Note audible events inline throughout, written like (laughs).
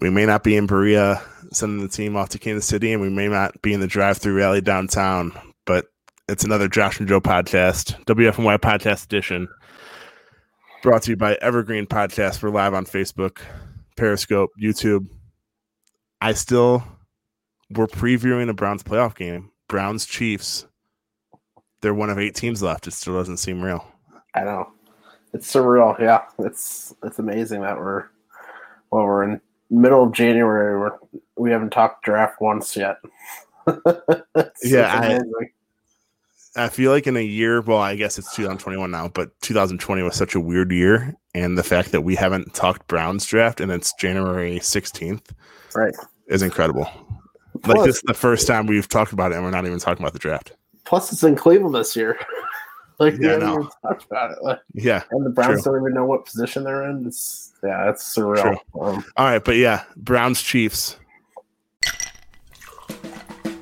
We may not be in Berea sending the team off to Kansas City, and we may not be in the drive through rally downtown, but it's another Josh and Joe podcast, WFNY podcast edition, brought to you by Evergreen Podcast. We're live on Facebook, Periscope, YouTube. I still, we're previewing a Browns playoff game, Browns Chiefs. They're one of eight teams left. It still doesn't seem real. I know. It's surreal. Yeah, it's it's amazing that we're well, we're in middle of January. We're we haven't talked draft once yet. (laughs) yeah, I, I feel like in a year, well, I guess it's 2021 now, but 2020 was such a weird year, and the fact that we haven't talked Browns draft and it's January 16th, right, is incredible. Plus, like this is the first time we've talked about it, and we're not even talking about the draft. Plus, it's in Cleveland this year. (laughs) like Yeah, we even talked about it. Like, Yeah. and the Browns true. don't even know what position they're in. It's yeah, it's surreal. Um, All right, but yeah, Browns Chiefs.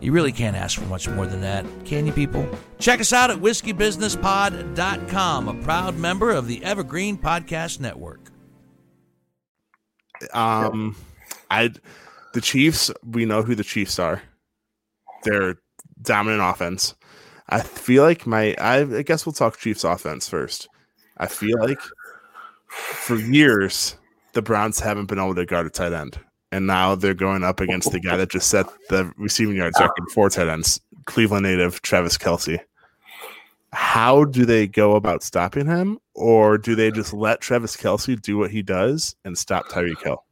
You really can't ask for much more than that, can you, people? Check us out at whiskeybusinesspod.com, a proud member of the Evergreen Podcast Network. Um, I, the Chiefs. We know who the Chiefs are. They're dominant offense. I feel like my. I, I guess we'll talk Chiefs offense first. I feel like for years the Browns haven't been able to guard a tight end, and now they're going up against the guy that just set the receiving yards record for tight ends, Cleveland native Travis Kelce. How do they go about stopping him, or do they just let Travis Kelce do what he does and stop Tyreek Hill?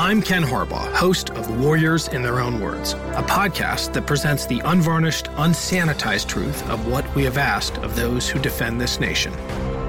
I'm Ken Harbaugh, host of Warriors in Their Own Words, a podcast that presents the unvarnished, unsanitized truth of what we have asked of those who defend this nation.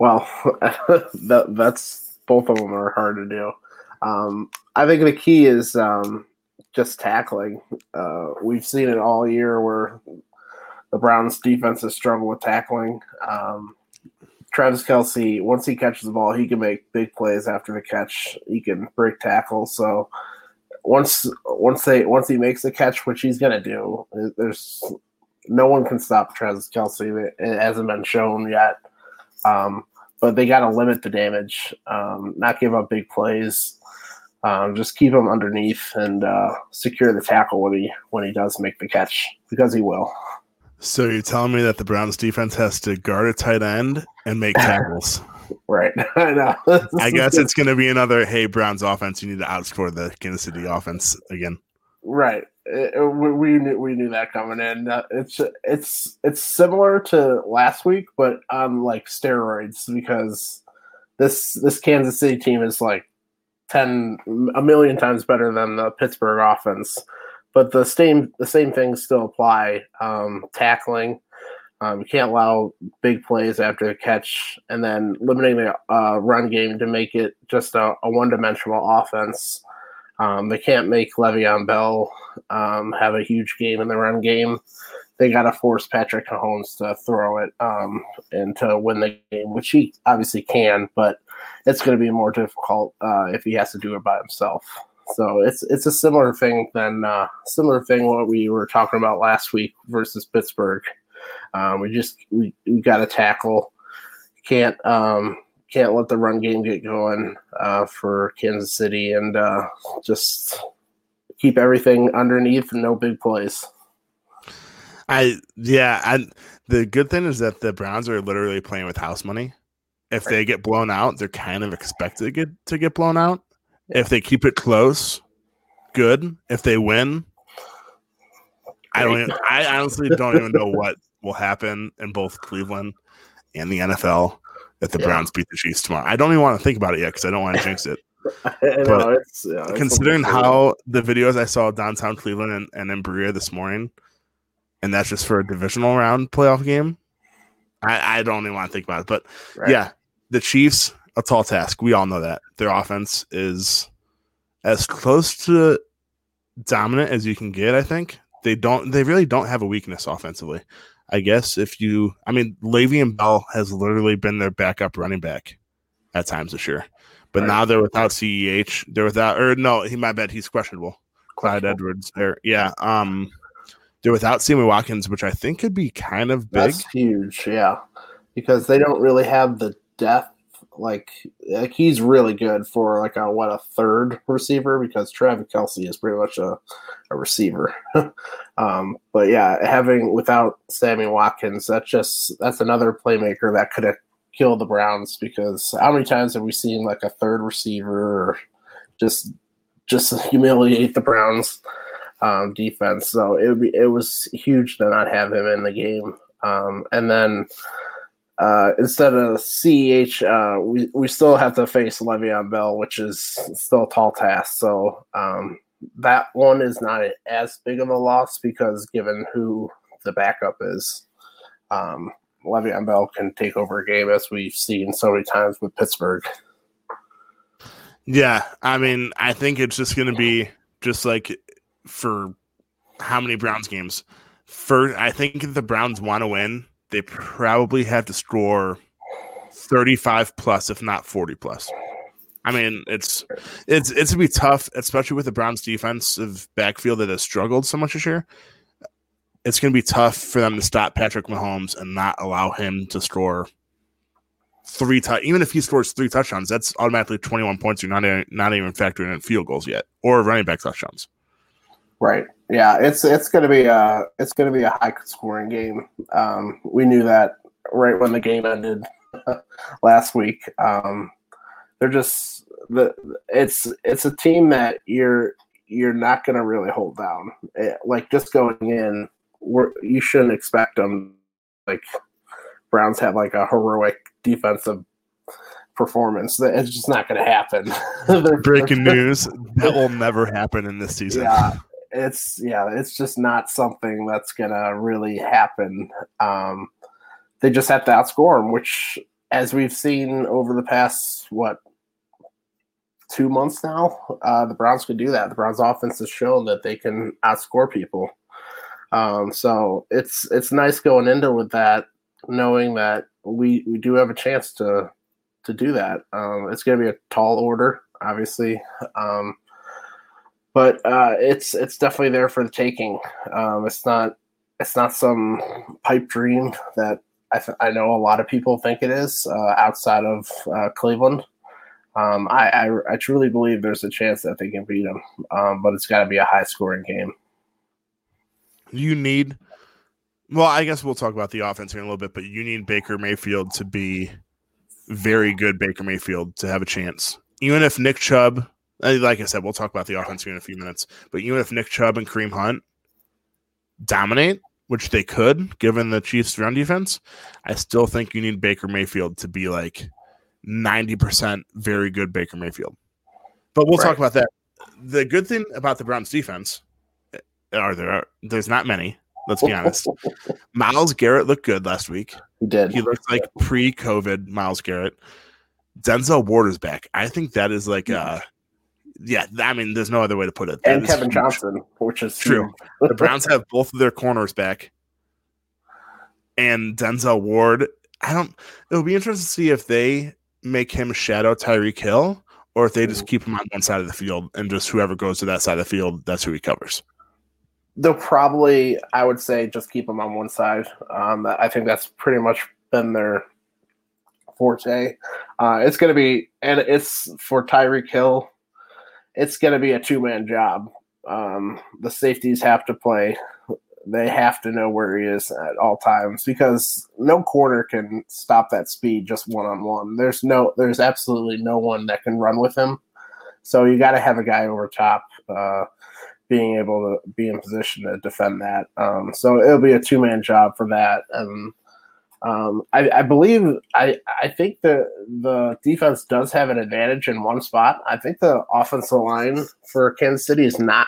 Well, (laughs) that, that's both of them are hard to do. Um, I think the key is um, just tackling. Uh, we've seen it all year where the Browns defense has struggled with tackling. Um, Travis Kelce, once he catches the ball, he can make big plays after the catch. He can break tackles. So once once they once he makes the catch, which he's gonna do, there's no one can stop Travis Kelce. It hasn't been shown yet. Um, but they got to limit the damage, um, not give up big plays. Um, just keep him underneath and uh, secure the tackle when he when he does make the catch because he will. So you're telling me that the Browns defense has to guard a tight end and make (laughs) tackles? Right. (laughs) I know. I guess it's going to be another hey Browns offense. You need to outscore the Kansas City offense again. right. It- we, we knew we knew that coming in. Uh, it's it's it's similar to last week, but on like steroids because this this Kansas City team is like ten a million times better than the Pittsburgh offense. But the same the same things still apply. Um, tackling, um, you can't allow big plays after the catch, and then limiting the uh, run game to make it just a, a one dimensional offense. Um, they can't make Le'Veon Bell um, have a huge game in the run game. They got to force Patrick Mahomes to throw it um, and to win the game, which he obviously can, but it's going to be more difficult uh, if he has to do it by himself. So it's it's a similar thing than uh, similar thing what we were talking about last week versus Pittsburgh. Um, we just we, we got to tackle. Can't um, can't let the run game get going uh, for Kansas City and uh, just keep everything underneath and no big plays. I yeah, and the good thing is that the Browns are literally playing with house money. If they get blown out, they're kind of expected to get to get blown out. If they keep it close, good. If they win, I don't. Even, I honestly don't even know what will happen in both Cleveland and the NFL if the yeah. Browns beat the Chiefs tomorrow. I don't even want to think about it yet because I don't want to jinx it. (laughs) but it's, yeah, it's considering how the videos I saw downtown Cleveland and, and in Berea this morning, and that's just for a divisional round playoff game, I, I don't even want to think about it. But right. yeah, the Chiefs, a tall task. We all know that. Their offense is as close to dominant as you can get, I think. They don't they really don't have a weakness offensively. I guess if you, I mean, Le'Veon Bell has literally been their backup running back at times this year, but right. now they're without CEH. They're without, or no, he might bet he's questionable. Clyde Edwards there, yeah. Um, they're without Sammy Watkins, which I think could be kind of big. That's huge, yeah, because they don't really have the depth like like he's really good for like a what a third receiver because Travis Kelce is pretty much a, a receiver. (laughs) um, but yeah, having without Sammy Watkins, that's just that's another playmaker that could killed the Browns because how many times have we seen like a third receiver just just humiliate the Browns um, defense? So it be it was huge to not have him in the game. Um, and then uh, instead of CEH, uh, we, we still have to face Le'Veon Bell, which is still a tall task. So um, that one is not as big of a loss because given who the backup is, um, Le'Veon Bell can take over a game as we've seen so many times with Pittsburgh. Yeah, I mean, I think it's just going to be just like for how many Browns games. For I think if the Browns want to win, they probably have to score 35 plus, if not 40 plus. I mean, it's it's it's gonna be tough, especially with the Browns' defensive backfield that has struggled so much this year. It's gonna be tough for them to stop Patrick Mahomes and not allow him to score three t- even if he scores three touchdowns, that's automatically 21 points. You're not not even factoring in field goals yet or running back touchdowns. Right. Yeah, it's it's going to be a it's going to be a high scoring game. Um, we knew that right when the game ended (laughs) last week. Um, they're just the it's it's a team that you're you're not going to really hold down. It, like just going in, we're, you shouldn't expect them like Browns have like a heroic defensive performance. It's just not going to happen. (laughs) Breaking news: that will never happen in this season. Yeah, it's yeah, it's just not something that's gonna really happen. Um, they just have to outscore them, which, as we've seen over the past what two months now, uh, the Browns could do that. The Browns offense has shown that they can outscore people. Um, so it's it's nice going into with that, knowing that we we do have a chance to to do that. Um, it's going to be a tall order, obviously. Um, but uh, it's it's definitely there for the taking. Um, it's not it's not some pipe dream that I, th- I know a lot of people think it is uh, outside of uh, Cleveland. Um, I, I, I truly believe there's a chance that they can beat them, um, but it's got to be a high scoring game. You need, well, I guess we'll talk about the offense here in a little bit, but you need Baker Mayfield to be very good. Baker Mayfield to have a chance, even if Nick Chubb like I said, we'll talk about the offense here in a few minutes. But even if Nick Chubb and Kareem Hunt dominate, which they could, given the Chiefs' run defense, I still think you need Baker Mayfield to be like 90% very good Baker Mayfield. But we'll Right. talk about that. The good thing about the Browns defense eh, are there there's not many. Let's be honest. (laughs) Myles Garrett looked good last week. He did. He looked like pre-COVID Myles Garrett. Denzel Ward is back. I think that is like uh yeah, I mean there's no other way to put it. That and Kevin huge. Johnson, which is True. The Browns have both of their corners back. And Denzel Ward, I don't it'll be interesting to see if they make him shadow Tyreek Hill or if they just keep him on one side of the field and just whoever goes to that side of the field, that's who he covers. They'll probably, I would say, just keep him on one side. Um, I think that's pretty much been their forte. Uh, it's going to be, and it's for Tyreek Hill. It's going to be a two man job. Um, the safeties have to play. They have to know where he is at all times because no corner can stop that speed just one on one. There's no, there's absolutely no one that can run with him. So you got to have a guy over top. Uh, being able to be in position to defend that. Um, so it'll be a two man job for that. And um, I, I believe I I think the the defense does have an advantage in one spot. I think the offensive line for Kansas City is not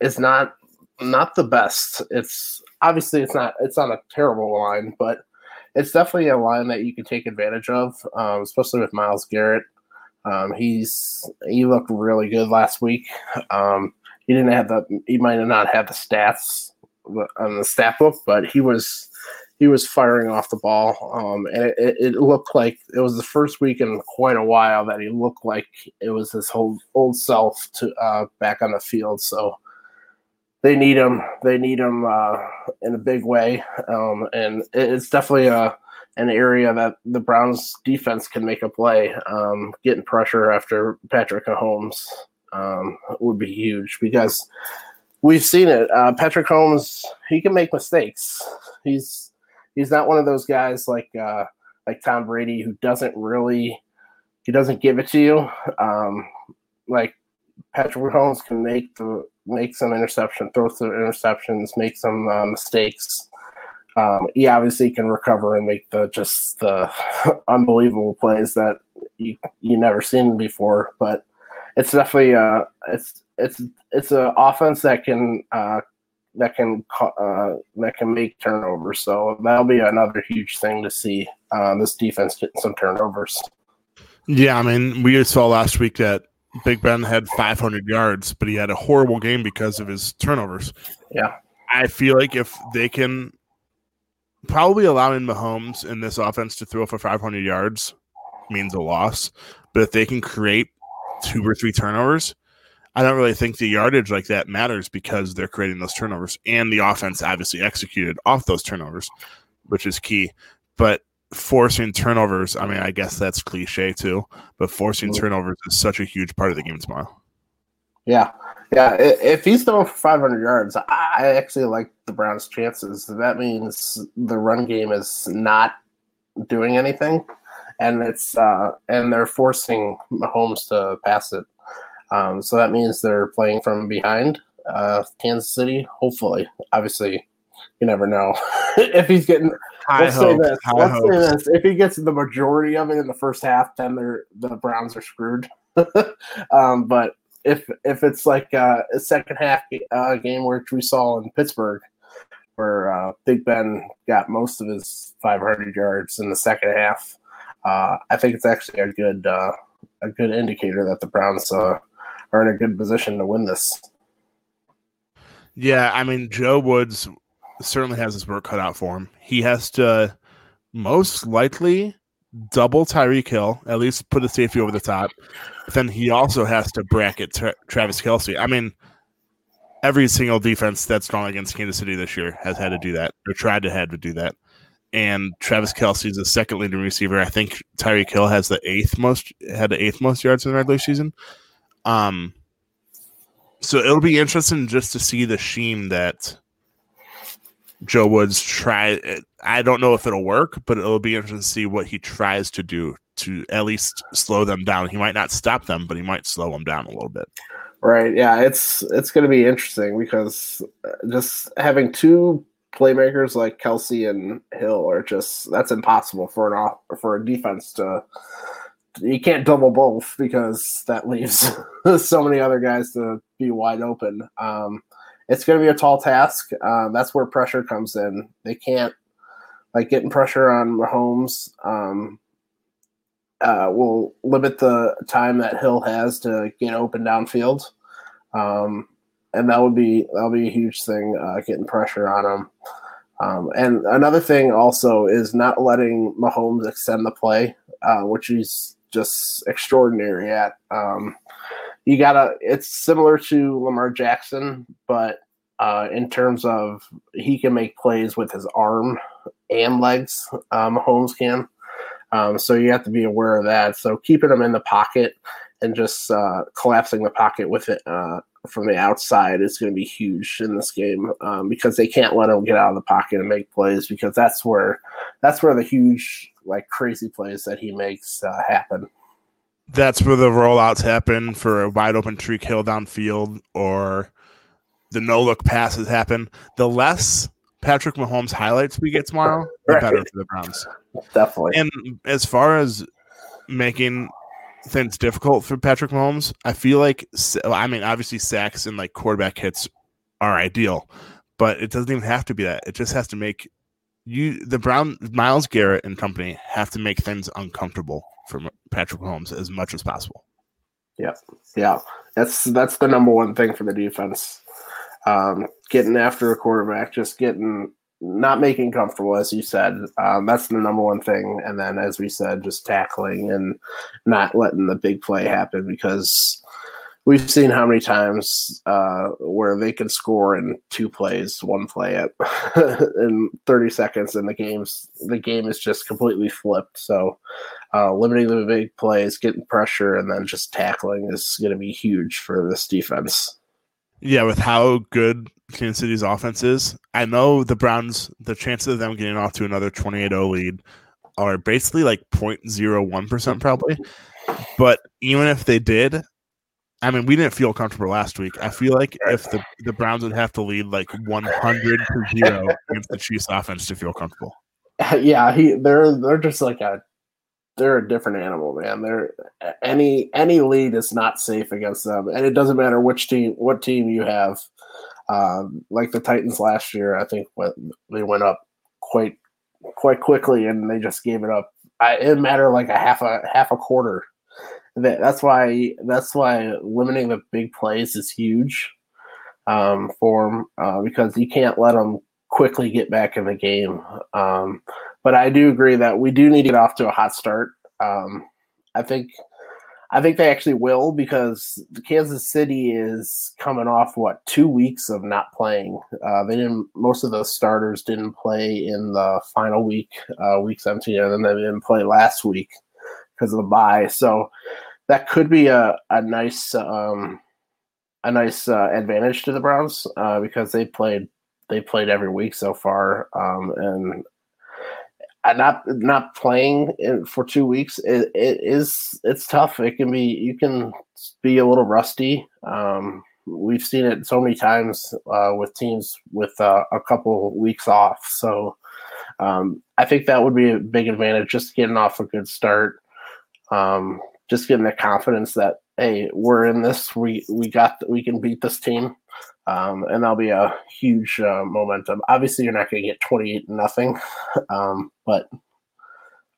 is not not the best. It's obviously it's not it's not a terrible line, but it's definitely a line that you can take advantage of, um, especially with Myles Garrett. Um, he's he looked really good last week. Um, he didn't have the he might have not had the stats on the stat book, but he was he was firing off the ball, um, and it, it, looked like it was the first week in quite a while that he looked like it was his whole old self to uh, back on the field. So they need him. They need him uh, in a big way, um, and it, it's definitely a an area that the Browns defense can make a play. Um, getting pressure after Patrick Mahomes um, would be huge because we've seen it. Uh, Patrick Mahomes, he can make mistakes. He's he's not one of those guys like uh, like Tom Brady who doesn't really he doesn't give it to you. Um, like Patrick Mahomes can make the make some interception, throw some interceptions, make some uh, mistakes. Um, he obviously can recover and make the just the (laughs) unbelievable plays that you you never seen before. But it's definitely uh it's it's it's an offense that can uh that can uh that can make turnovers. So that'll be another huge thing to see uh, this defense getting some turnovers. Yeah, I mean, we just saw last week that Big Ben had 500 yards, but he had a horrible game because of his turnovers. Yeah. I feel like if they can probably allowing Mahomes in this offense to throw for 500 yards means a loss, but if they can create two or three turnovers, I don't really think the yardage like that matters because they're creating those turnovers and the offense obviously executed off those turnovers, which is key. But forcing turnovers, I mean, I guess that's cliche too, but forcing mm-hmm. turnovers is such a huge part of the game tomorrow. Yeah, yeah. If he's throwing for 500 yards, I I actually like the Browns' chances. That means the run game is not doing anything, and it's uh, and they're forcing Mahomes to pass it. Um, so that means they're playing from behind. Uh, Kansas City, hopefully. Obviously, you never know (laughs) if he's getting. High let's say this. Let's say this. If he gets the majority of it in the first half, then they're the Browns are screwed. (laughs) um, but if if it's like uh, a second half uh, game which we saw in Pittsburgh, where uh, Big Ben got most of his 500 yards in the second half, uh, I think it's actually a good uh, a good indicator that the Browns uh, are in a good position to win this. Yeah, I mean, Joe Woods certainly has his work cut out for him. He has to most likely double Tyreek Hill, at least put a safety over the top. But then he also has to bracket Tra- Travis Kelce. I mean, every single defense that's gone against Kansas City this year has had to do that or tried to had to do that. And Travis Kelce is the second leading receiver. I think Tyreek Hill has the eighth most had the eighth most yards in the regular season. Um, so it'll be interesting just to see the scheme that Joe Woods try. I don't know if it'll work, but it'll be interesting to see what he tries to do to at least slow them down. He might not stop them, but he might slow them down a little bit. Right. Yeah, it's it's going to be interesting because just having two playmakers like Kelce and Hill are just that's impossible for an off for a defense to you can't double both because that leaves (laughs) so many other guys to be wide open. Um, it's going to be a tall task. Uh, that's where pressure comes in. They can't like getting pressure on Mahomes. Um, uh, will limit the time that Hill has to get open downfield, um, and that would be that'll be a huge thing. Uh, getting pressure on him. Um, and another thing also is not letting Mahomes extend the play, uh, which he's just extraordinary at. Um, you gotta. It's similar to Lamar Jackson, but uh, in terms of he can make plays with his arm and legs. Um, Mahomes can. Um, so you have to be aware of that. So keeping him in the pocket and just uh, collapsing the pocket with it uh, from the outside is going to be huge in this game um, because they can't let him get out of the pocket and make plays because that's where that's where the huge like crazy plays that he makes uh, happen. That's where the rollouts happen for a wide open Tyreek Hill downfield or the no look passes happen. The less Patrick Mahomes highlights we get tomorrow, the Right. better for the Browns. Definitely. And as far as making things difficult for Patrick Mahomes, I feel like I mean obviously sacks and like quarterback hits are ideal, but it doesn't even have to be that. It just has to make you the Brown Myles Garrett and company have to make things uncomfortable for Patrick Mahomes as much as possible. Yeah, Yeah. that's that's the number one thing for the defense. Um, getting after a quarterback, just getting not making comfortable, as you said. Um, that's the number one thing. And then, as we said, just tackling and not letting the big play happen because we've seen how many times uh, where they can score in two plays, one play at (laughs) in 30 seconds, and the game's the game is just completely flipped. So uh, limiting the big plays, getting pressure, and then just tackling is going to be huge for this defense. Yeah, with how good Kansas City's offense is, I know the Browns, the chances of them getting off to another 28 0 lead are basically like 0.01% probably. But even if they did, I mean, we didn't feel comfortable last week. I feel like if the, the Browns would have to lead like 100 to 0 against the Chiefs offense to feel comfortable. (laughs) yeah, he they're they're just like a they're a different animal, man. They're any any lead is not safe against them, and it doesn't matter which team what team you have. Um, like the Titans last year, I think what they went up quite quite quickly, and they just gave it up. I, it didn't matter like a half a half a quarter. That, that's why that's why limiting the big plays is huge um, for them uh, because you can't let them quickly get back in the game. Um, but I do agree that we do need to get off to a hot start. Um, I think I think they actually will because Kansas City is coming off what two weeks of not playing. Uh, they didn't. Most of the starters didn't play in the final week, uh, week seventeen, and then they didn't play last week because of the bye. So that could be a a nice um, a nice uh, advantage to the Browns uh, because they played they played every week so far, um, and uh, not not playing in, for two weeks it, it is it's tough. It can be you can be a little rusty. Um, we've seen it so many times uh, with teams with uh, a couple weeks off. So um, I think that would be a big advantage. Just getting off a good start, um, just getting the confidence that hey, we're in this. We we got we can beat this team um, and that'll be a huge uh, momentum. Obviously, you're not going to get 28 nothing, (laughs) um, but a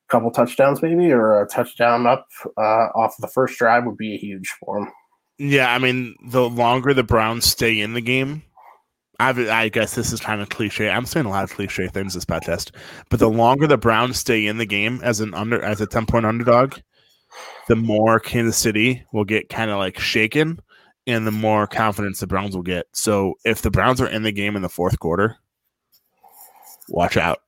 couple touchdowns maybe or a touchdown up uh, off the first drive would be a huge for them. Yeah, I mean, the longer the Browns stay in the game, I guess this is kind of cliche. I'm saying a lot of cliche things this podcast, but the longer the Browns stay in the game as an under as a 10 point underdog, the more Kansas City will get kind of like shaken and the more confidence the Browns will get. So if the Browns are in the game in the fourth quarter, watch out.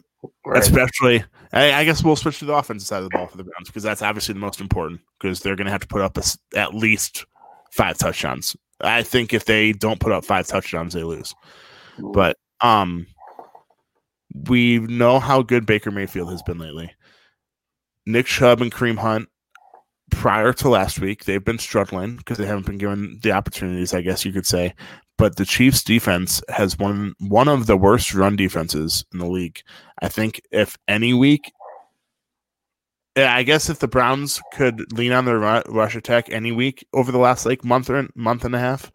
Right. Especially, I, I guess we'll switch to the offensive side of the ball for the Browns because that's obviously the most important because they're going to have to put up a at least five touchdowns. I think if they don't put up five touchdowns, they lose. But um, we know how good Baker Mayfield has been lately. Nick Chubb and Kareem Hunt prior to last week, they've been struggling because they haven't been given the opportunities, I guess you could say. But the Chiefs defense has one one of the worst run defenses in the league. I think if any week I guess if the Browns could lean on their rush attack any week over the last like month or month and a half,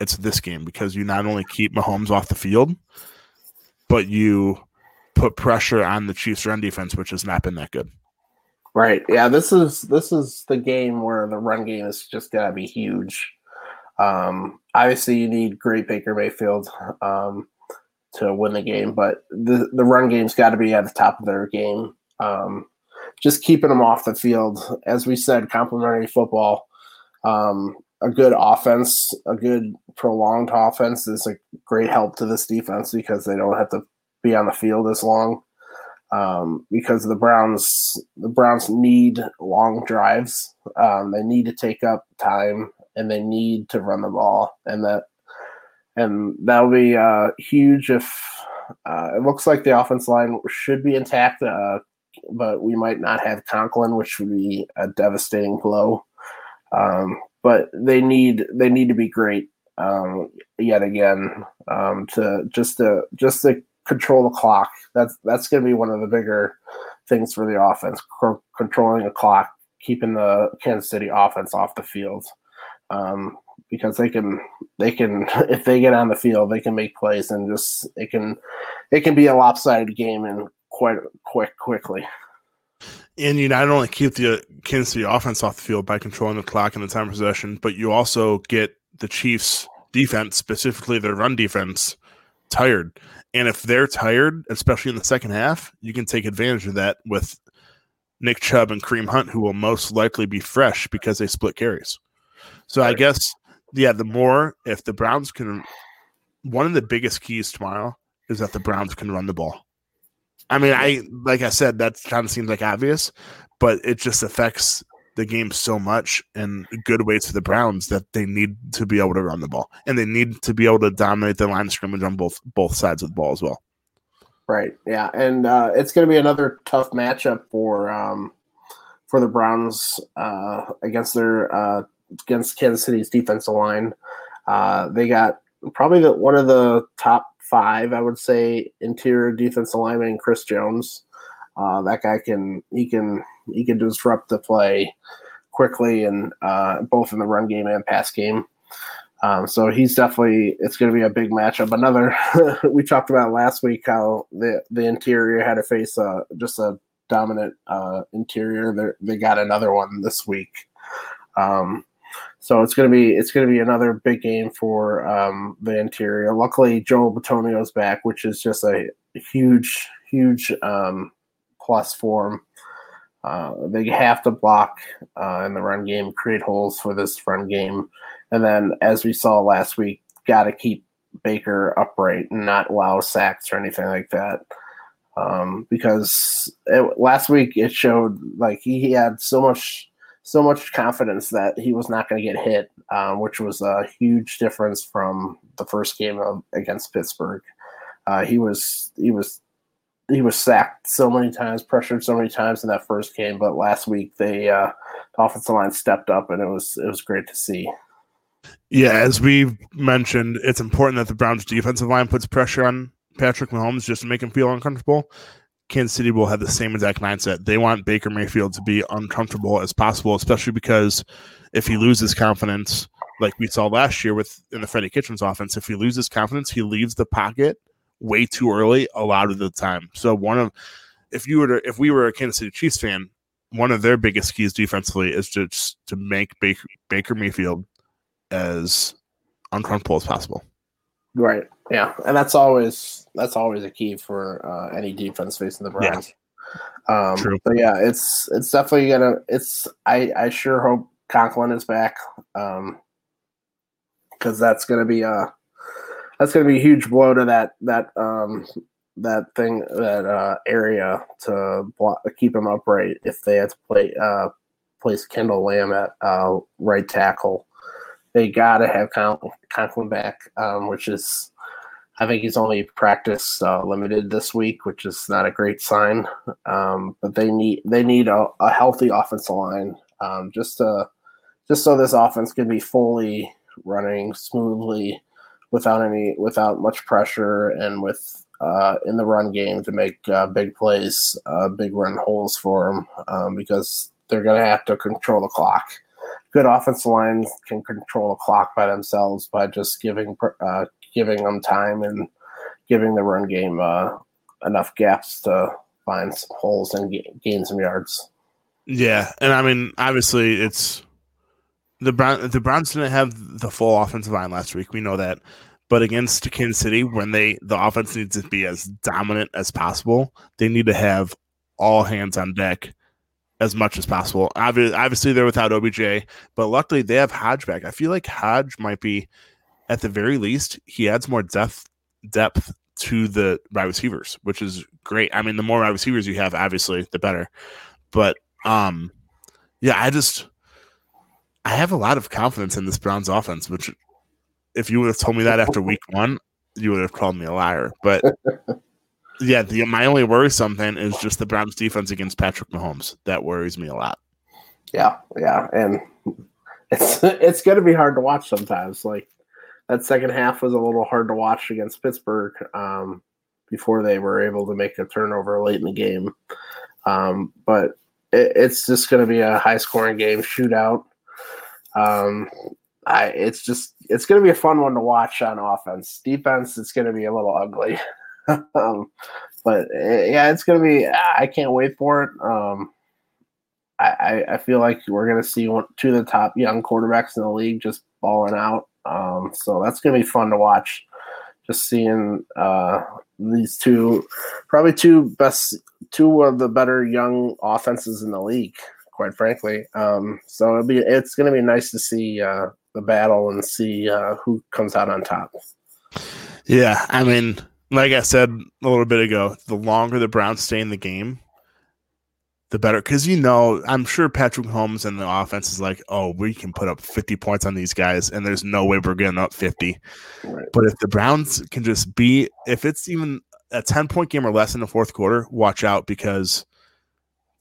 it's this game because you not only keep Mahomes off the field, but you put pressure on the Chiefs' run defense, which has not been that good. Right. Yeah. This is this is the game where the run game is just gonna be huge. Um, obviously, you need great Baker Mayfield um, to win the game, but the the run game's got to be at the top of their game. Um, just keeping them off the field, as we said, complementary football. Um, a good offense, a good prolonged offense is a great help to this defense because they don't have to be on the field as long. Um, because the Browns, the Browns need long drives. Um, they need to take up time and they need to run the ball, and that and that'll be uh, huge if uh, it looks like the offense line should be intact, uh, but we might not have Conklin, which would be a devastating blow. Um, but they need they need to be great um, yet again um, to just to just to control the clock. That's that's going to be one of the bigger things for the offense, controlling the clock, keeping the Kansas City offense off the field. Um, because they can they can (laughs) if they get on the field they can make plays and just it can it can be a lopsided game and quite quick quickly And you not only keep the Kansas City offense off the field by controlling the clock and the time possession, but you also get the Chiefs defense, specifically their run defense, tired. And if they're tired, especially in the second half, you can take advantage of that with Nick Chubb and Kareem Hunt, who will most likely be fresh because they split carries. So I guess, yeah, the more if the Browns can, one of the biggest keys tomorrow is that the Browns can run the ball. I mean, I like I said, that kind of seems like obvious, but it just affects the game so much in good ways for the Browns that they need to be able to run the ball and they need to be able to dominate the line of scrimmage on both both sides of the ball as well. right yeah and uh, it's going to be another tough matchup for um, for the browns uh, against their uh, against kansas city's defensive line uh, they got probably the, one of the top five i would say interior defensive lineman chris jones uh, that guy can he can he can disrupt the play quickly and uh, both in the run game and pass game. Um, so he's definitely it's going to be a big matchup. Another (laughs) we talked about last week how the the interior had to face uh, just a dominant uh, interior. They're, they got another one this week. Um, so it's gonna be it's gonna be another big game for um, the interior. Luckily, Joel Bitonio's back, which is just a huge huge um, plus for him. Uh, they have to block uh, in the run game, create holes for this run game, and then as we saw last week, got to keep Baker upright and not allow sacks or anything like that. Um, because it, last week it showed like he had so much so much confidence that he was not going to get hit, um, which was a huge difference from the first game of, against Pittsburgh. Uh, he was he was he was sacked so many times, pressured so many times in that first game, but last week they uh, the offensive line stepped up, and it was it was great to see. Yeah, as we mentioned, it's important that the Browns defensive line puts pressure on Patrick Mahomes just to make him feel uncomfortable. Kansas City will have the same exact mindset. They want Baker Mayfield to be uncomfortable as possible, especially because if he loses confidence, like we saw last year with in the Freddie Kitchens offense, if he loses confidence, he leaves the pocket way too early a lot of the time. So one of if you were to if we were a Kansas City Chiefs fan, one of their biggest keys defensively is to to make Baker, Baker Mayfield as uncomfortable as possible. Right. Yeah, and that's always that's always a key for uh, any defense facing the Browns. Um, True. But yeah, it's it's definitely gonna. It's I I sure hope Conklin is back um, because that's gonna be a that's gonna be a huge blow to that that um that thing that uh, area to block, keep him upright if they had to play uh place Kendall Lamm at uh, right tackle. They gotta have Con- Conklin back, um, which is I think he's only practice uh, limited this week, which is not a great sign. Um, but they need they need a, a healthy offensive line um, just to just so this offense can be fully running smoothly without any without much pressure and with uh, in the run game to make uh, big plays, uh, big run holes for them um, because they're going to have to control the clock. Good offensive lines can control the clock by themselves by just giving uh, giving them time and giving the run game uh, enough gaps to find some holes and gain some yards. Yeah, and I mean, obviously, it's the Brown. The Browns didn't have the full offensive line last week. We know that, but against Kansas City, when they the offense needs to be as dominant as possible, they need to have all hands on deck as much as possible. Obviously, obviously they're without OBJ, but luckily they have Hodge back. I feel like Hodge might be, at the very least, he adds more depth depth to the wide receivers, which is great. I mean, the more wide receivers you have, obviously, the better. But um, yeah, I just I have a lot of confidence in this Browns offense, which if you would have told me that after week one, you would have called me a liar. But (laughs) yeah, the, my only worry something is just the Browns defense against Patrick Mahomes. That worries me a lot. Yeah, yeah, and it's (laughs) it's going to be hard to watch sometimes. Like that second half was a little hard to watch against Pittsburgh um, before they were able to make a turnover late in the game. Um, but it, it's just going to be a high scoring game, shootout. Um, I it's just it's going to be a fun one to watch on offense. Defense, it's going to be a little ugly. (laughs) um, but eh, yeah, it's going to be. I can't wait for it. Um, I, I feel like we're going to see one, two of the top young quarterbacks in the league just balling out. Um, so that's going to be fun to watch. Just seeing uh, these two, probably two best, two of the better young offenses in the league quite frankly. Um, so it'll be it's going to be nice to see uh, the battle and see uh, who comes out on top. Yeah, I mean, like I said a little bit ago, the longer the Browns stay in the game, the better. Because you know, I'm sure Patrick Mahomes and the offense is like, oh, we can put up 50 points on these guys, and there's no way we're getting up 50. Right. But if the Browns can just be, if it's even a 10 point game or less in the fourth quarter, watch out because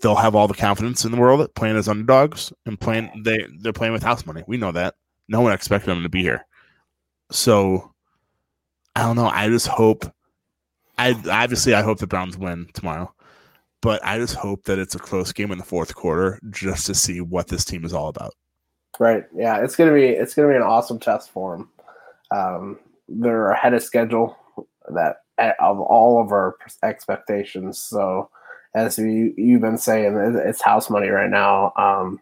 they'll have all the confidence in the world playing as underdogs and playing they they're playing with house money. We know that. No one expected them to be here. So I don't know. I just hope I obviously I hope the Browns win tomorrow. But I just hope that it's a close game in the fourth quarter just to see what this team is all about. Right. Yeah, it's gonna be it's gonna be an awesome test for them. Um, they're ahead of schedule that of all of our expectations. So as you, you've been saying, it's house money right now. Um,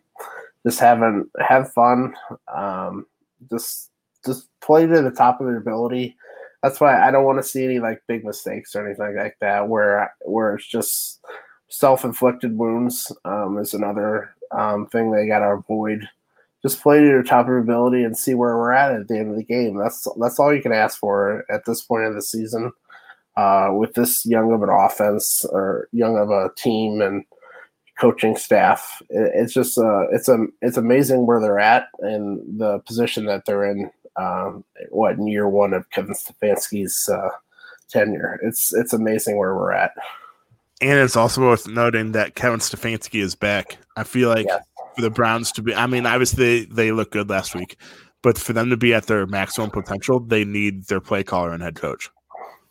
just having have fun. Um, just just play to the top of their ability. That's why I don't want to see any like big mistakes or anything like that. Where where it's just self inflicted wounds um, is another um, thing they got to avoid. Just play to your top of your ability and see where we're at at the end of the game. That's that's all you can ask for at this point of the season uh, with this young of an offense or young of a team and coaching staff. it's just uh, it's a it's amazing where they're at and the position that they're in. Um, what in year one of Kevin Stefanski's uh, tenure? It's it's amazing where we're at. And it's also worth noting that Kevin Stefanski is back. I feel like yeah. for the Browns to be, I mean, obviously they, they look good last week, but for them to be at their maximum potential, they need their play caller and head coach.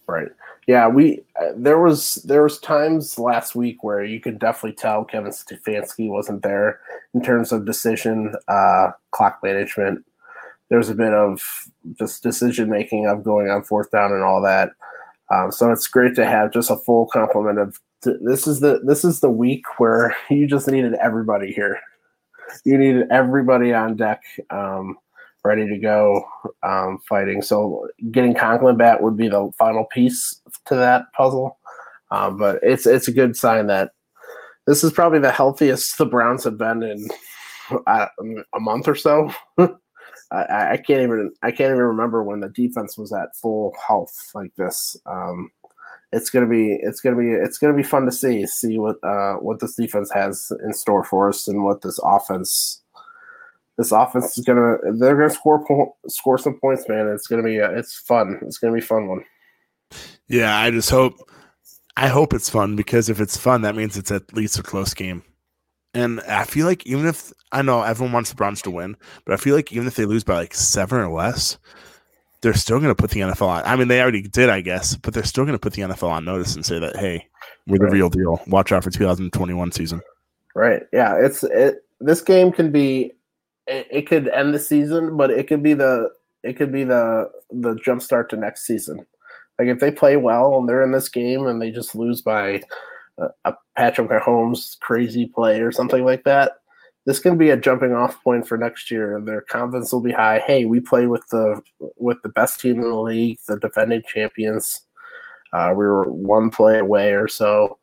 Right. Yeah, we uh, there was there was times last week where you could definitely tell Kevin Stefanski wasn't there in terms of decision, uh, clock management. There was a bit of just decision making of going on fourth down and all that. Um, so it's great to have just a full complement of. This is the this is the week where (laughs) you just needed everybody here. You needed everybody on deck. Um, ready to go um, fighting. So getting Conklin back would be the final piece to that puzzle. Um, but it's it's a good sign that this is probably the healthiest the Browns have been in uh, a month or so. (laughs) I, I, can't even I can't even remember when the defense was at full health like this. Um, it's gonna be it's gonna be it's gonna be fun to see see what uh, what this defense has in store for us and what this offense this offense is gonna they're gonna score po- score some points, man. It's gonna be uh, it's fun. It's gonna be fun one. Yeah, I just hope I hope it's fun because if it's fun, that means it's at least a close game. And I feel like even if I know everyone wants the Browns to win, but I feel like even if they lose by like seven or less, they're still going to put the NFL on. I mean, they already did, I guess, but they're still going to put the NFL on notice and say that, hey, we're the real deal. Watch out for 2021 season. Right. Yeah. It's it. This game can be. It, could end the season, but it could be the. It could be the the jump start to next season. Like if they play well and they're in this game and they just lose by a, a Patrick Mahomes crazy play or something like that, this can be a jumping off point for next year. Their confidence will be high. Hey, we play with the with the best team in the league, the defending champions. Uh, we were one play away or so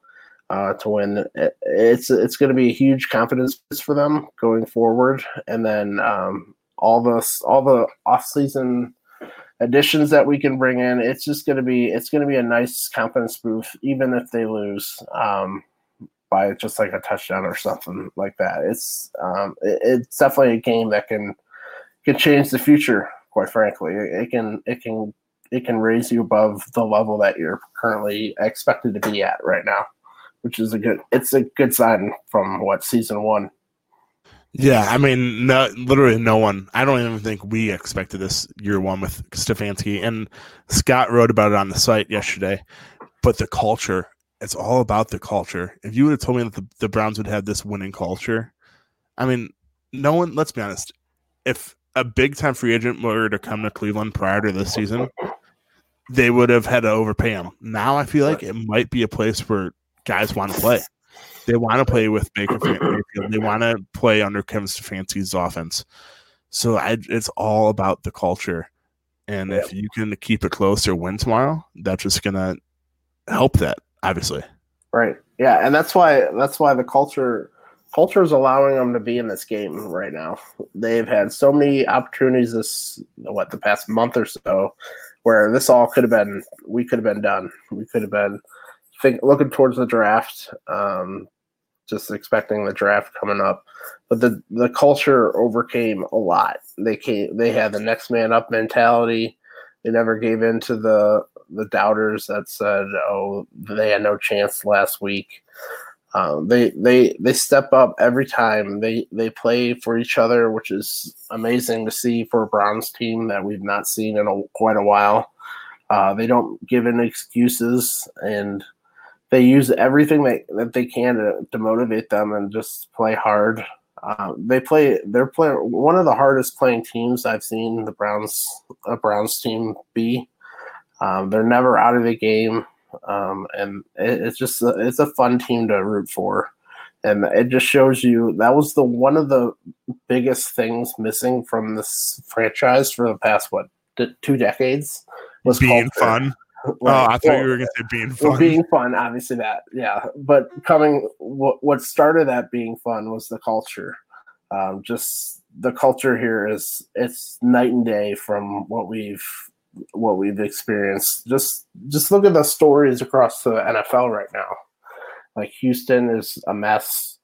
uh, to win. It's it's going to be a huge confidence boost for them going forward, and then um, all the all the off season additions that we can bring in. It's just going to be it's going to be a nice confidence boost, even if they lose um, by just like a touchdown or something like that. It's um, it- it's definitely a game that can can change the future. Quite frankly, it, it can it can it can raise you above the level that you're currently expected to be at right now which is a good it's a good sign from what season one Yeah, I mean, no, literally no one. I don't even think we expected this year one with Stefanski. And Scott wrote about it on the site yesterday. But the culture, it's all about the culture. If you would have told me that the, the Browns would have this winning culture, I mean, no one, let's be honest, if a big time free agent were to come to Cleveland prior to this season, they would have had to overpay him. Now I feel like it might be a place where guys want to play. They want to play with Baker Mayfield. They want to play under Kevin Stefanski's offense. So I, it's all about the culture. And if you can keep it close or win tomorrow, that's just gonna help that, obviously. right yeah and that's why that's why the culture culture is allowing them to be in this game right now they've had so many opportunities this what the past month or so where this all could have been we could have been done we could have been think, looking towards the draft um just expecting the draft coming up. But the the culture overcame a lot. They came they had the next man up mentality. They never gave in to the the doubters that said oh they had no chance last week. Um, they they they step up every time. They they play for each other which is amazing to see for a Browns team that we've not seen in a, quite a while. Uh, they don't give in excuses and they use everything that, that they can to, to motivate them and just play hard. Uh, they play. They're playing one of the hardest playing teams I've seen the Browns a Browns team be. Um, they're never out of the game, um, and it, it's just a, it's a fun team to root for. And it just shows you that was the one of the biggest things missing from this franchise for the past what d- two decades was being culture. fun. (laughs) Oh, I thought you were gonna say being fun. being fun, obviously that, yeah. But coming, what what started that being fun was the culture. Um, just the culture here is it's night and day from what we've what we've experienced. Just just look at the stories across the NFL right now. Like Houston is a mess.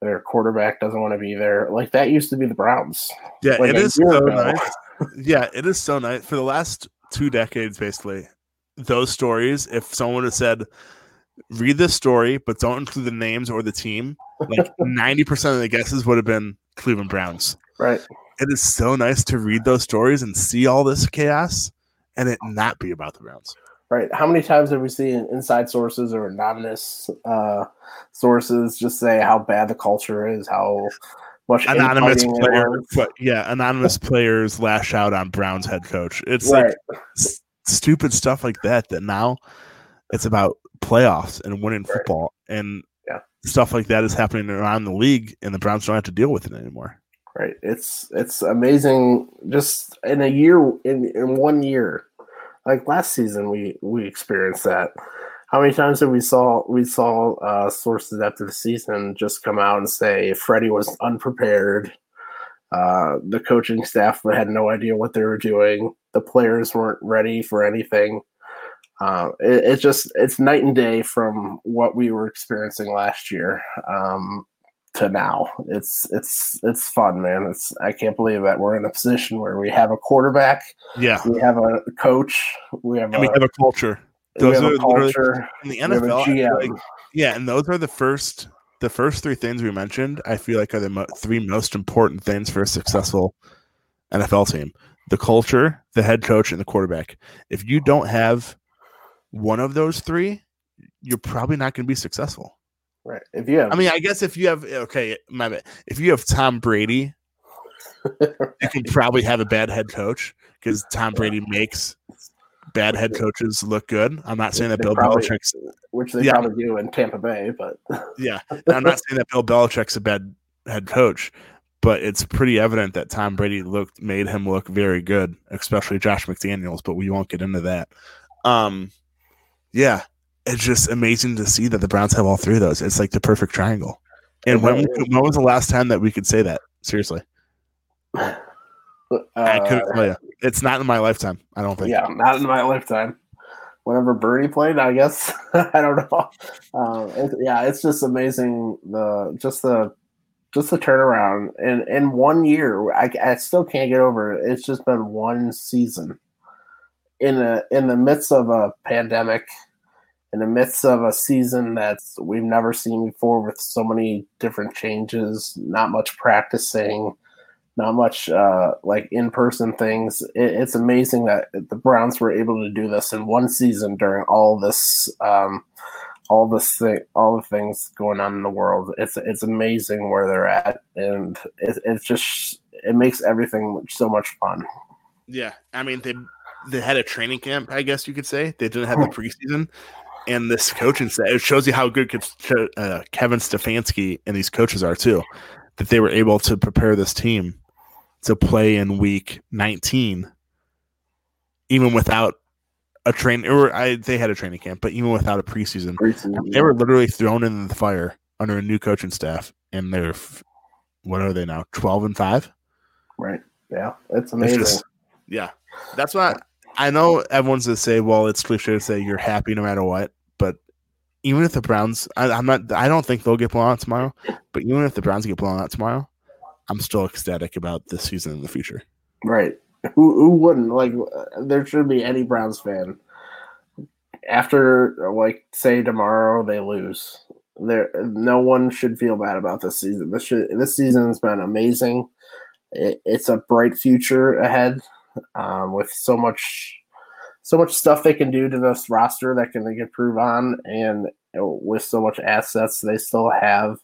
Their quarterback doesn't want to be there. Like that used to be the Browns. yeah, like it is so ago. nice. Yeah, it is so nice. For the last two decades, basically, those stories, if someone had said, read this story, but don't include the names or the team, like (laughs) 90% of the guesses would have been Cleveland Browns. Right. It is so nice to read those stories and see all this chaos and it not be about the Browns. Right. How many times have we seen inside sources or anonymous uh, sources just say how bad the culture is, how much Anonymous infighting there player, but yeah, anonymous players lash out on Browns head coach. It's Right. like stupid stuff like that. That now it's about playoffs and winning Right. football, and Yeah. stuff like that is happening around the league, and the Browns don't have to deal with it anymore. Right. It's it's amazing. Just in a year, in in one year, like last season, we we experienced that. How many times did we saw we saw uh, sources after the season just come out and say Freddie was unprepared. Uh, the coaching staff had no idea what they were doing. The players weren't ready for anything. Uh, it, it's just it's night and day from what we were experiencing last year. Um, to now. It's it's it's fun, man. It's I can't believe that we're in a position where we have a quarterback, Yeah, we have a coach, we have and we a, have a culture we have are a culture, in the we NFL. Like- yeah, and those are the first the first three things we mentioned. I feel like are the mo- three most important things for a successful NFL team. the culture, the head coach, and the quarterback. If you don't have one of those three, you're probably not going to be successful. Right. If you have, I mean, I guess if you have okay, my bad. If you have Tom Brady, (laughs) you can probably have a bad head coach because Tom Brady makes bad head coaches look good. I'm not saying that Bill probably- Belichick's which they yeah. probably do in Tampa Bay, but (laughs) yeah. I'm not saying that Bill Belichick's a bad head coach, but it's pretty evident that Tom Brady looked made him look very good, especially Josh McDaniels. But we won't get into that. Um, yeah, it's just amazing to see that the Browns have all three of those. It's like the perfect triangle. And when when was the last time that we could say that? Seriously, (laughs) I uh, couldn't tell you. It's not in my lifetime. I don't think. yeah, not in my lifetime. Whenever Bernie played, I guess (laughs) I don't know. Um, it, yeah, it's just amazing the just the just the turnaround in in one year. I, I still can't get over it. It's just been one season in a in the midst of a pandemic, in the midst of a season that's we've never seen before with so many different changes, not much practicing not much uh, like in-person things. It, it's amazing that the Browns were able to do this in one season during all this, um, all this thing, all the things going on in the world. It's it's amazing where they're at, and it, it's just it makes everything so much fun. Yeah, I mean they they had a training camp, I guess you could say. They didn't have the preseason, and this coaching staff it shows you how good uh, Kevin Stefanski and these coaches are too. That they were able to prepare this team to play in week 19, even without a train. Or I, they had a training camp, but even without a preseason, Preseason, they were literally thrown in the fire under a new coaching staff, and they're what are they now? 12 and five. right. Yeah, it's It's amazing. just, yeah, that's why I know everyone's gonna say, well, it's cliche to say you're happy no matter what, but even if the Browns, I, I'm not, I don't think they'll get blown out tomorrow, but even if the Browns get blown out tomorrow, I'm still ecstatic about this season in the future. Right. Who who wouldn't like? There should be any Browns fan after like say tomorrow they lose. There, no one should feel bad about this season. This should this season's been amazing. It, it's a bright future ahead um, with so much so much stuff they can do to this roster that can they can improve on, and with so much assets they still have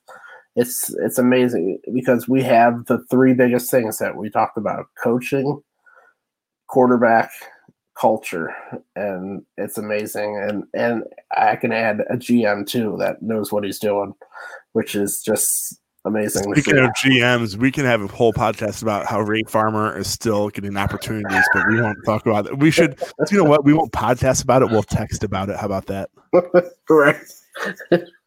it's it's amazing because we have the three biggest things that we talked about coaching quarterback culture and it's amazing and and i can add a gm too that knows what he's doing which is just amazing to Speaking see. of GMs, we can have a whole podcast about how Ray Farmer is still getting opportunities, but we won't talk about it. We should, you know what? We won't podcast about it. We'll text about it. How about that? (laughs) right (laughs)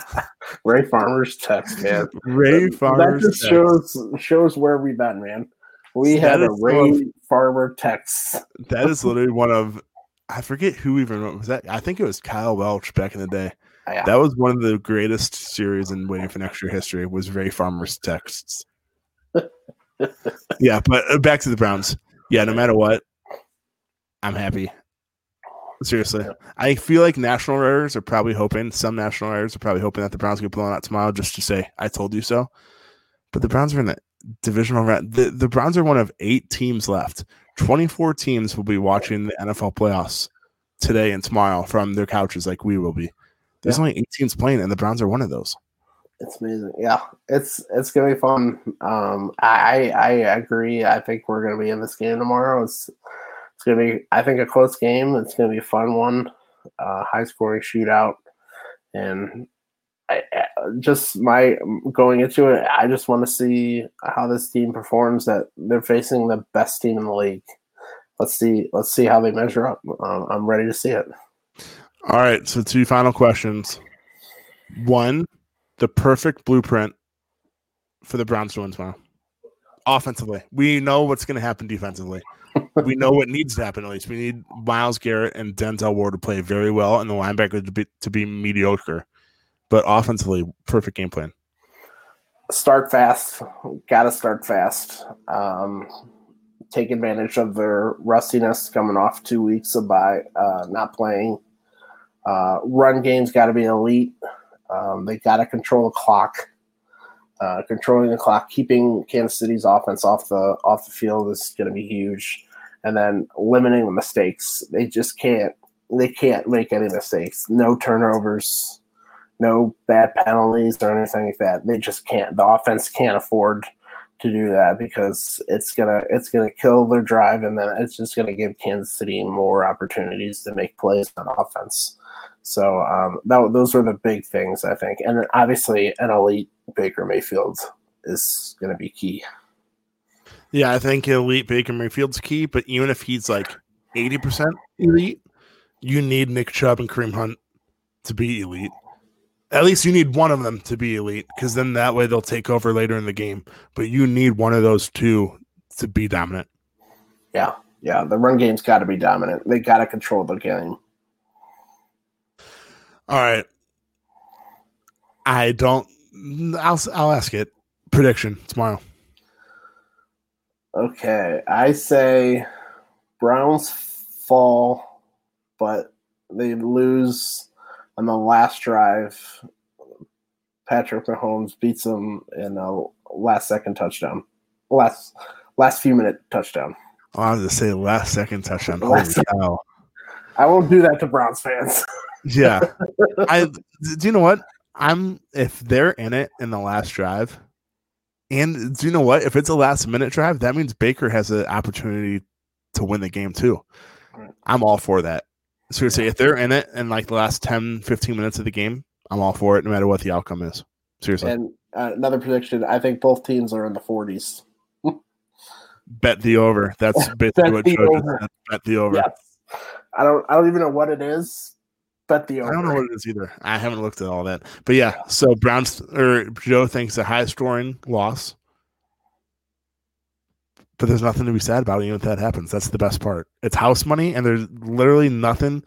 (laughs) ray farmer's text man Ray that Farmer's just text. shows shows where we've been man we That had a ray so- farmer text That is literally one of I forget who even was that. I think it was Kyle Welch back in the day. Yeah. That was one of the greatest series in Waiting for Next Year history. Was Ray Farmer's texts. (laughs) yeah, but uh, back to the Browns. Yeah, no matter what, I'm happy. Seriously, I feel like national writers are probably hoping some national writers are probably hoping that the Browns get blown out tomorrow just to say "I told you so." But the Browns are in the divisional round. The, the Browns are one of eight teams left. 24 teams will be watching the NFL playoffs today and tomorrow from their couches, like we will be. There's Yeah. only eight teams playing, and the Browns are one of those. It's amazing. Yeah, it's it's gonna be fun. Um, I I agree. I think we're gonna be in this game tomorrow. It's it's gonna be I think a close game. It's gonna be a fun one, uh, high scoring shootout, and I, just my going into it. I just want to see how this team performs. That they're facing the best team in the league. Let's see. Let's see how they measure up. Um, I'm ready to see it. All right, so two final questions. One, the perfect blueprint for the Browns to win tomorrow. Offensively, we know what's going to happen defensively. We know what needs to happen at least. We need Myles Garrett and Denzel Ward to play very well, and the linebacker to be to be mediocre. But offensively, perfect game plan. start fast. Got to start fast. Um, take advantage of their rustiness coming off two weeks of by uh, not playing. Uh, run game's got to be elite. Um, they got to control the clock. uh, controlling the clock, keeping Kansas City's offense off the off the field is going to be huge, and then limiting the mistakes. They just can't they can't make any mistakes. No turnovers, no bad penalties or anything like that. They just can't. The offense can't afford to do that because it's gonna it's gonna kill their drive, and then it's just gonna give Kansas City more opportunities to make plays on offense. So um, that, those are the big things I think, and obviously an elite Baker Mayfield is to be key. Yeah, I think elite Baker Mayfield's key, but even if he's like eighty percent elite, you need Nick Chubb and Kareem Hunt to be elite. At least you need one of them to be elite, because then that way they'll take over later in the game. But you need one of those two to be dominant. Yeah, yeah. The run game's got to be dominant. They got to control the game. All right. I don't. I'll I'll ask it. Prediction tomorrow. Okay, I say Browns fall, but they lose on the last drive. Patrick Mahomes beats them in a last second touchdown. Last last few minute touchdown. Oh, I was to say last second touchdown. Last Holy I won't do that to Browns fans. (laughs) yeah. I do you know what? I'm if they're in it in the last drive, and do you know what? If it's a last minute drive, that means Baker has an opportunity to win the game too. I'm all for that. Seriously, if they're in it in like the last 10, 15 minutes of the game, I'm all for it no matter what the outcome is. Seriously. And uh, another prediction, I think both teams are in the 40s. (laughs) bet the over. That's (laughs) basically bet what the over. Bet the over. Yes. I don't I don't even know what it is. Bet the over. I don't know what it is either. I haven't looked at all that. But yeah, so Browns or Joe thinks a high scoring loss. But there's nothing to be sad about even if that happens. That's the best part. It's house money and there's literally nothing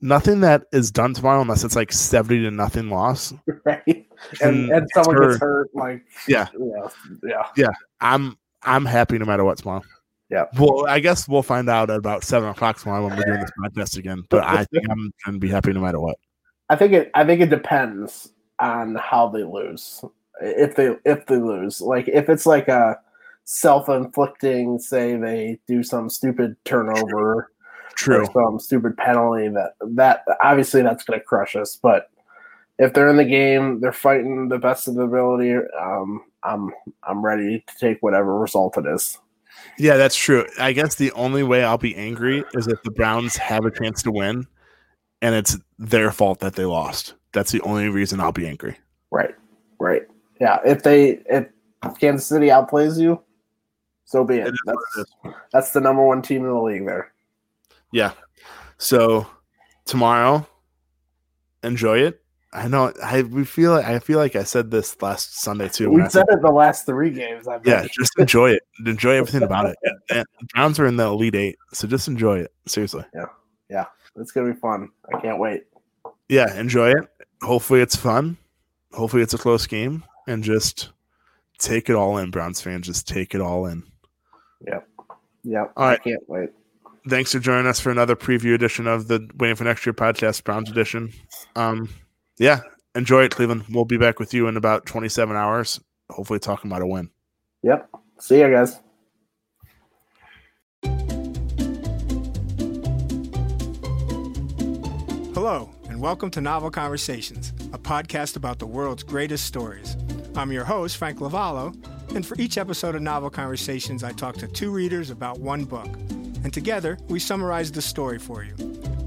nothing that is done tomorrow unless it's like 70 to nothing loss. (laughs) right? And, and someone her- gets hurt, like Yeah. yeah, yeah. Yeah. I'm I'm happy no matter what tomorrow. Yeah. Well, I guess we'll find out at about seven o'clock tomorrow when we're doing this podcast again. But I think I'm gonna be happy no matter what. I think it. I think it depends on how they lose. If they if they lose, like if it's like a self-inflicting, say they do some stupid turnover True. or some stupid penalty, that that obviously that's going to crush us. But if they're in the game, they're fighting the best of the ability. Um, I'm I'm ready to take whatever result it is. Yeah, that's true. I guess the only way I'll be angry is if the Browns have a chance to win and it's their fault that they lost. That's the only reason I'll be angry. Right, right. Yeah, if they if Kansas City outplays you, so be it. It is what it That's that's the number one team in the league there. Yeah. So tomorrow, enjoy it. I know I we feel I feel like I said this last Sunday too. We said it the last three games. I yeah, just enjoy it. Enjoy everything about it. (laughs) And- Browns are in the Elite Eight, so just enjoy it. Seriously. Yeah, yeah, it's gonna be fun. I can't wait. Yeah, enjoy it. Hopefully it's fun. Hopefully it's a close game, and just take it all in, Browns fans. Just take it all in. Yep, All I right. can't wait. Thanks for joining us for another preview edition of the Waiting for Next Year podcast, Browns edition. Um, yeah, enjoy it, Cleveland. We'll be back with you in about 27 hours. Hopefully, talking about a win. Yep. See you guys. Hello, and welcome to Novel Conversations, a podcast about the world's greatest stories. I'm your host, Frank Lavallo, and for each episode of Novel Conversations, I talk to two readers about one book. And together, we summarize the story for you.